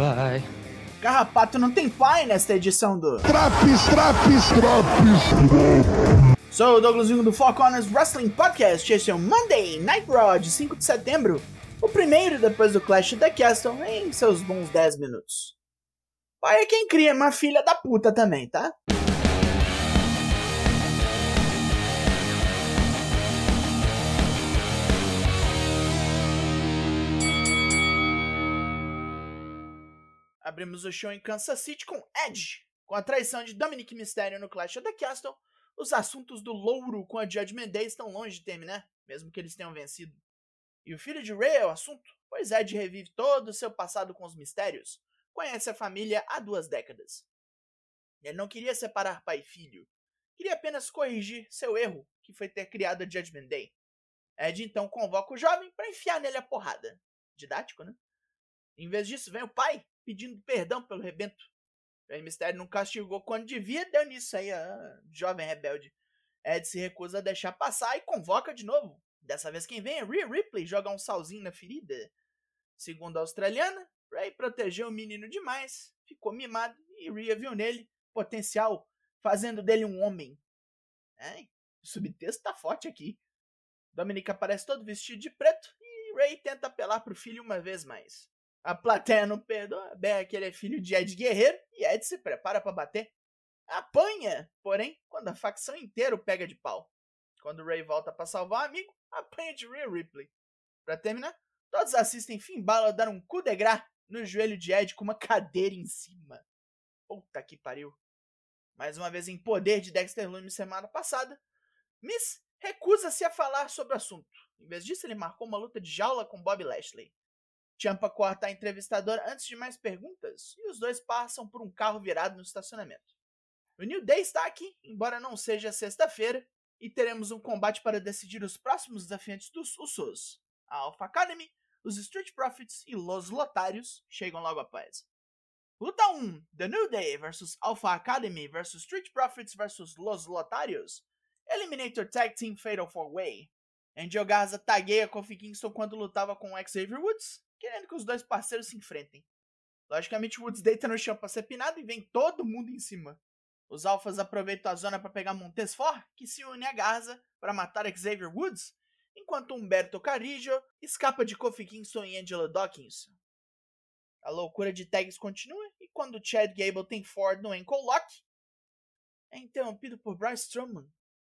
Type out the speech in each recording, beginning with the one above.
pai. Carrapato não tem pai nesta edição do Traps, traps, traps. Sou o Douglas Vingo do Four Corners Wrestling Podcast. Este é o Monday Night Raw de 5 de setembro, o primeiro depois do Clash of the Castle em seus bons 10 minutos. Pai é quem cria, uma filha da puta também, tá? Abrimos o show em Kansas City com Edge, com a traição de Dominic Mysterio no Clash of the Castle. Os assuntos do louro com a Judgment Day estão longe de terminar, mesmo que eles tenham vencido. E o filho de Ray é o assunto, pois Edge revive todo o seu passado com os mistérios, conhece a família há duas décadas. Ele não queria separar pai e filho, queria apenas corrigir seu erro, que foi ter criado a Judgment Day. Ed então convoca o jovem para enfiar nele a porrada. Didático, né? Em vez disso, vem o pai, pedindo perdão pelo rebento. O Rey Mysterio não castigou quando devia, deu nisso aí, a jovem rebelde. Ed se recusa a deixar passar e convoca de novo. Dessa vez quem vem é Rhea Ripley jogar um salzinho na ferida. Segundo a australiana, Ray protegeu o menino demais, ficou mimado e Rhea viu nele potencial, fazendo dele um homem. É, o subtexto tá forte aqui. Dominic aparece todo vestido de preto e Ray tenta apelar pro filho uma vez mais. A plateia não perdoa, Beck ele é filho de Ed Guerreiro e Ed se prepara para bater. Apanha, porém, quando a facção inteira o pega de pau. Quando Ray volta para salvar o amigo, apanha de Rhea Ripley. Para terminar, todos assistem Finn Balor dar um coup de gras no joelho de Ed com uma cadeira em cima. Puta que pariu. Mais uma vez em poder de Dexter Lumis semana passada, Miss recusa-se a falar sobre o assunto. Em vez disso, ele marcou uma luta de jaula com Bob Lashley. Champa corta a entrevistadora antes de mais perguntas e os dois passam por um carro virado no estacionamento. O New Day está aqui, embora não seja sexta-feira, e teremos um combate para decidir os próximos desafiantes dos Usos. A Alpha Academy, os Street Profits e Los Lotários chegam logo após. Luta 1: The New Day vs Alpha Academy vs Street Profits vs Los Lotários. Eliminator Tag Team Fatal 4-Way. Angel Garza tagueia Kofi Kingston quando lutava com Xavier Woods, querendo que os dois parceiros se enfrentem. Logicamente, Woods deita no chão para ser pinado e vem todo mundo em cima. Os alfas aproveitam a zona para pegar Montes For, que se une a Garza para matar Xavier Woods, enquanto Humberto Carrillo escapa de Kofi Kingston e Angela Dawkins. A loucura de tags continua e quando Chad Gable tem Ford no ankle lock, é interrompido por Bryce Strowman,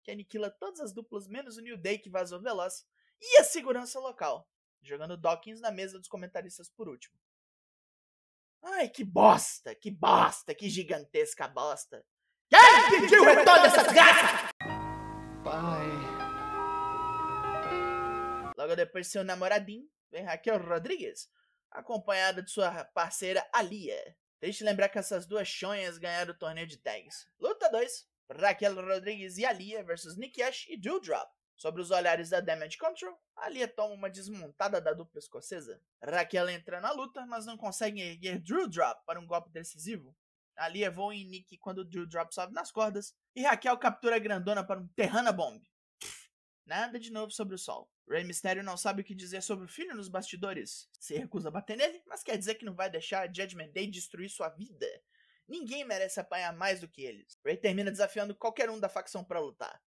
que aniquila todas as duplas menos o New Day que vazou veloz e a segurança local, jogando Dawkins na mesa dos comentaristas por último. Ai, que bosta, que bosta, que gigantesca bosta. Quem pediu o retorno dessa desgraça? Pai. Logo depois de seu namoradinho, vem Raquel Rodrigues, acompanhada de sua parceira Alia. Deixe lembrar que essas duas chonhas ganharam o torneio de tags. Luta 2, Raquel Rodrigues e Alia versus Nick Ash e Drop. Sobre os olhares da Damage Control, Alia toma uma desmontada da dupla escocesa. Raquel entra na luta, mas não consegue erguer Drew Drop para um golpe decisivo. Alia voa em Nick quando Drew Drop sobe nas cordas, e Raquel captura a grandona para um Terrana Bomb. Nada de novo sobre o sol. Rey Mysterio não sabe o que dizer sobre o filho nos bastidores. Se recusa a bater nele, mas quer dizer que não vai deixar Judgment Day destruir sua vida. Ninguém merece apanhar mais do que eles. Ray termina desafiando qualquer um da facção para lutar.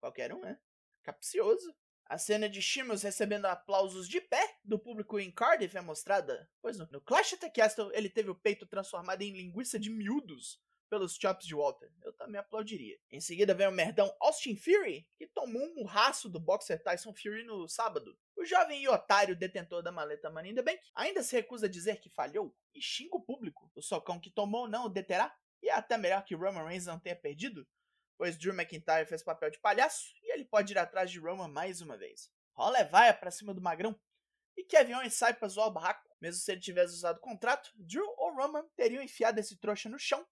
Qualquer um, né? Capcioso. A cena de Sheamus recebendo aplausos de pé do público em Cardiff é mostrada, pois no, no Clash at the Castle ele teve o peito transformado em linguiça de miúdos pelos chops de Walter. Eu também aplaudiria. Em seguida vem o merdão Austin Fury, que tomou um murraço do boxer Tyson Fury no sábado. O jovem e otário detentor da maleta Money in the Bank ainda se recusa a dizer que falhou e xinga o público. O socão que tomou não o deterá, e é até melhor que Roman Reigns não tenha perdido, pois Drew McIntyre fez papel de palhaço ele pode ir atrás de Roman mais uma vez. Rola é vaia pra cima do magrão, e Kevin Owens sai pra zoar o barraco. Mesmo se ele tivesse usado o contrato, Drew ou Roman teriam enfiado esse trouxa no chão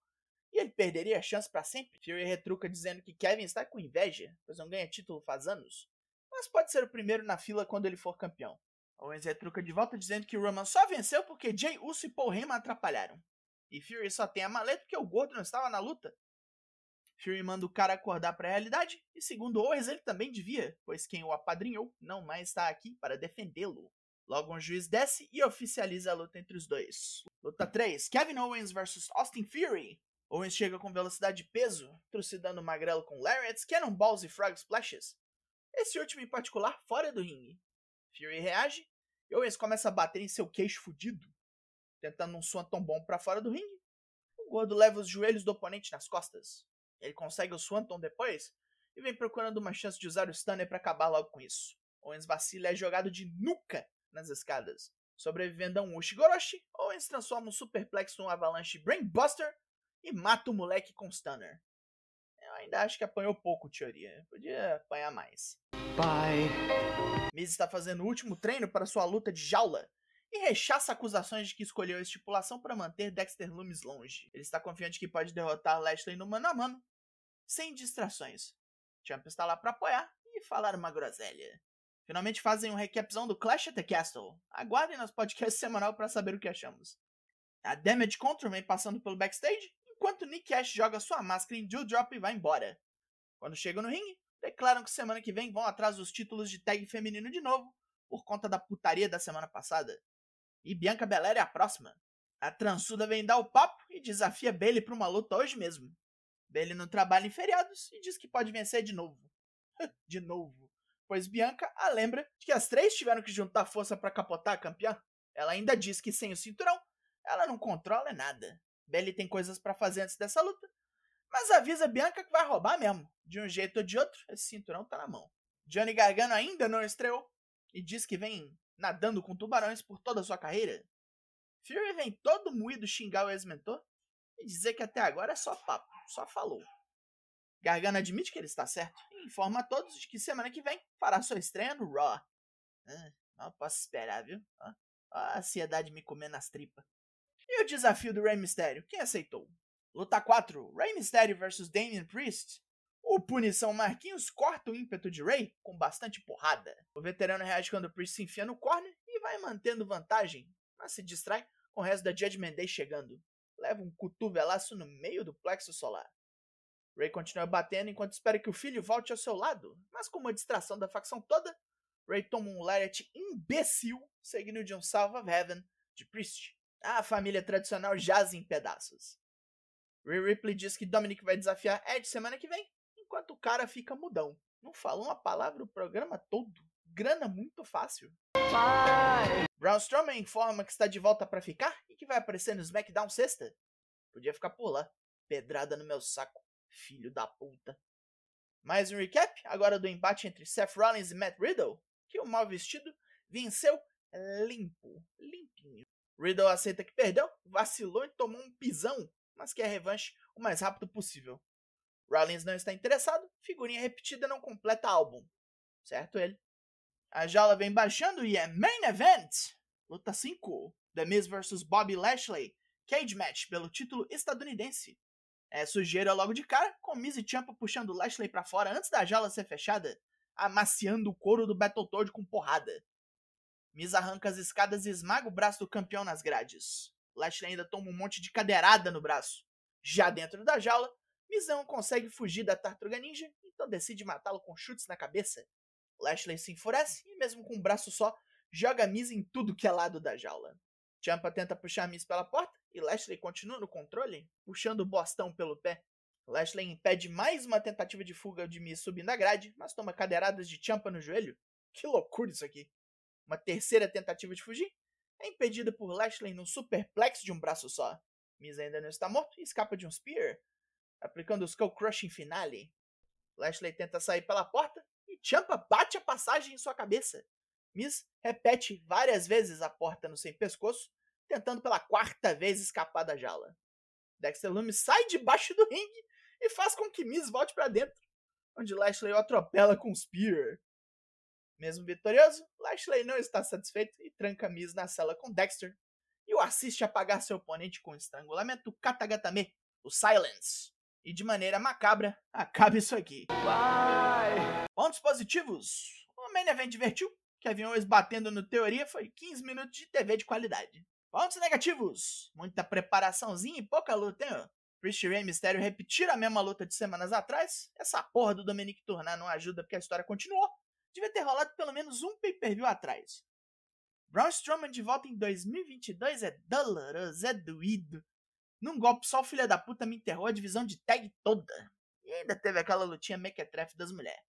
e ele perderia a chance para sempre. Fury retruca dizendo que Kevin está com inveja, pois não ganha título faz anos, mas pode ser o primeiro na fila quando ele for campeão. Owens retruca de volta dizendo que Roman só venceu porque Jay Uso e Paul Heyman atrapalharam. E Fury só tem a maleta porque o gordo não estava na luta. Fury manda o cara acordar para a realidade, e segundo Owens ele também devia, pois quem o apadrinhou não mais está aqui para defendê-lo. Logo, um juiz desce e oficializa a luta entre os dois. Luta 3: Kevin Owens vs Austin Fury. Owens chega com velocidade de peso, trucidando magrelo com lariats, cannonballs e frog splashes. Esse último em particular fora do ringue. Fury reage e Owens começa a bater em seu queixo fudido, tentando um swanton bom para fora do ringue. O gordo leva os joelhos do oponente nas costas. Ele consegue o swanton depois e vem procurando uma chance de usar o stunner para acabar logo com isso. Owens vacila e é jogado de nuca nas escadas. Sobrevivendo a um Ushigoroshi, Owens transforma um superplex num avalanche Brainbuster e mata o moleque com stunner. Eu ainda acho que apanhou pouco, teoria. Podia apanhar mais. Bye. Miz está fazendo o último treino para sua luta de jaula e rechaça acusações de que escolheu a estipulação para manter Dexter Loomis longe. Ele está confiante que pode derrotar Lashley no mano a mano, sem distrações. Champ está lá para apoiar e falar uma groselha. Finalmente fazem um recapzão do Clash at the Castle. Aguardem nosso podcast semanal para saber o que achamos. A Damage Control vem passando pelo backstage, enquanto Nick Ash joga sua máscara em Drop e vai embora. Quando chegam no ringue, declaram que semana que vem vão atrás dos títulos de tag feminino de novo, por conta da putaria da semana passada. E Bianca Belair é a próxima. A transuda vem dar o papo e desafia Bailey para uma luta hoje mesmo. Bailey não trabalha em feriados e diz que pode vencer de novo. de novo pois Bianca a lembra de que as três tiveram que juntar força para capotar a campeã. Ela ainda diz que sem o cinturão, ela não controla nada. Belly tem coisas para fazer antes dessa luta, mas avisa Bianca que vai roubar mesmo. De um jeito ou de outro, esse cinturão tá na mão. Johnny Gargano ainda não estreou e diz que vem nadando com tubarões por toda sua carreira. Fury vem todo moído xingar o ex-mentor e dizer que até agora é só papo, só falou. Gargano admite que ele está certo e informa a todos de que semana que vem fará sua estreia no Raw. Ah, não posso esperar, viu? Ah, a ansiedade me comendo nas tripas. E o desafio do Rey Mysterio? Quem aceitou? Luta 4: Rey Mysterio vs Damian Priest. O Punição Marquinhos corta o ímpeto de Rey com bastante porrada. O veterano reage quando Priest se enfia no corner e vai mantendo vantagem, mas se distrai com o resto da Judgment Day chegando. Leva um cotovelaço no meio do plexo solar. Ray continua batendo enquanto espera que o filho volte ao seu lado, mas com uma distração da facção toda, Ray toma um lariat imbecil, seguindo de um Salve of Heaven de Priest. A família tradicional jaz em pedaços. Ray Ripley diz que Dominic vai desafiar Ed semana que vem, enquanto o cara fica mudão. Não fala uma palavra o programa todo. Grana muito fácil. Bye. Braun Strowman informa que está de volta para ficar e que vai aparecer no SmackDown sexta. Podia ficar por lá. Pedrada no meu saco. Filho da puta. Mais um recap, agora do embate entre Seth Rollins e Matt Riddle, que o mal vestido venceu limpo, limpinho. Riddle aceita que perdeu, vacilou e tomou um pisão, mas quer revanche o mais rápido possível. Rollins não está interessado, figurinha repetida não completa álbum. Certo ele. A jaula vem baixando e é Main Event! Luta 5: The Miz vs Bobby Lashley, Cage Match pelo título estadunidense. É sujeira logo de cara, com Miz e Ciampa puxando Lashley para fora antes da jaula ser fechada, amaciando o couro do Battletoad com porrada. Miz arranca as escadas e esmaga o braço do campeão nas grades. Lashley ainda toma um monte de cadeirada no braço. Já dentro da jaula, Miz não consegue fugir da Tartaruga Ninja, então decide matá-lo com chutes na cabeça. Lashley se enfurece e, mesmo com um braço só, joga Miz em tudo que é lado da jaula. Ciampa tenta puxar Miz pela porta e Lashley continua no controle, puxando o Bostão pelo pé. Lashley impede mais uma tentativa de fuga de Miz subindo a grade, mas toma cadeiradas de Ciampa no joelho. Que loucura isso aqui! Uma terceira tentativa de fugir é impedida por Lashley num superplex de um braço só. Miz ainda não está morto e escapa de um spear, aplicando o Skull Crushing Finale. Lashley tenta sair pela porta e Ciampa bate a passagem em sua cabeça. Miz repete várias vezes a porta no sem pescoço, tentando pela quarta vez escapar da jaula. Dexter Lumis sai debaixo do ringue e faz com que Miz volte para dentro, onde Lashley o atropela com spear. Mesmo vitorioso, Lashley não está satisfeito e tranca Miz na cela com Dexter e o assiste apagar seu oponente com o estrangulamento Katagatame, o Silence. E de maneira macabra, acaba isso aqui. Bye. Pontos positivos. O main event divertiu, Kevin Owens batendo no teoria foi 15 minutos de TV de qualidade. Pontos negativos. Muita preparaçãozinha e pouca luta, hein? Priest e Rey Mysterio repetiram a mesma luta de semanas atrás. Essa porra do Dominic Turnar não ajuda porque a história continuou. Devia ter rolado pelo menos um pay-per-view atrás. Braun Strowman de volta em 2022 é doloroso, é doído. Num golpe só o filho da puta me enterrou a divisão de tag toda. E ainda teve aquela lutinha mequetrefe das mulheres.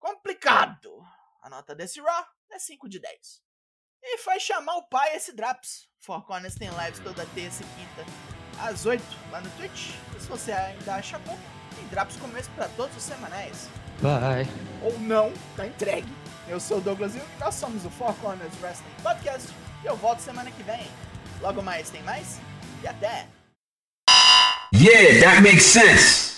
Complicado. A nota desse Raw é 5 de 10. E foi chamar o pai esse Draps. Four Corners tem lives toda terça e quinta, às 8 lá no Twitch. E se você ainda acha bom, tem Draps começo para todos os semanais. Bye. Ou não, tá entregue. Eu sou o Douglas Hill e nós somos o Four Corners Wrestling Podcast. E eu volto semana que vem. Logo mais tem mais. E até! Yeah, that makes sense.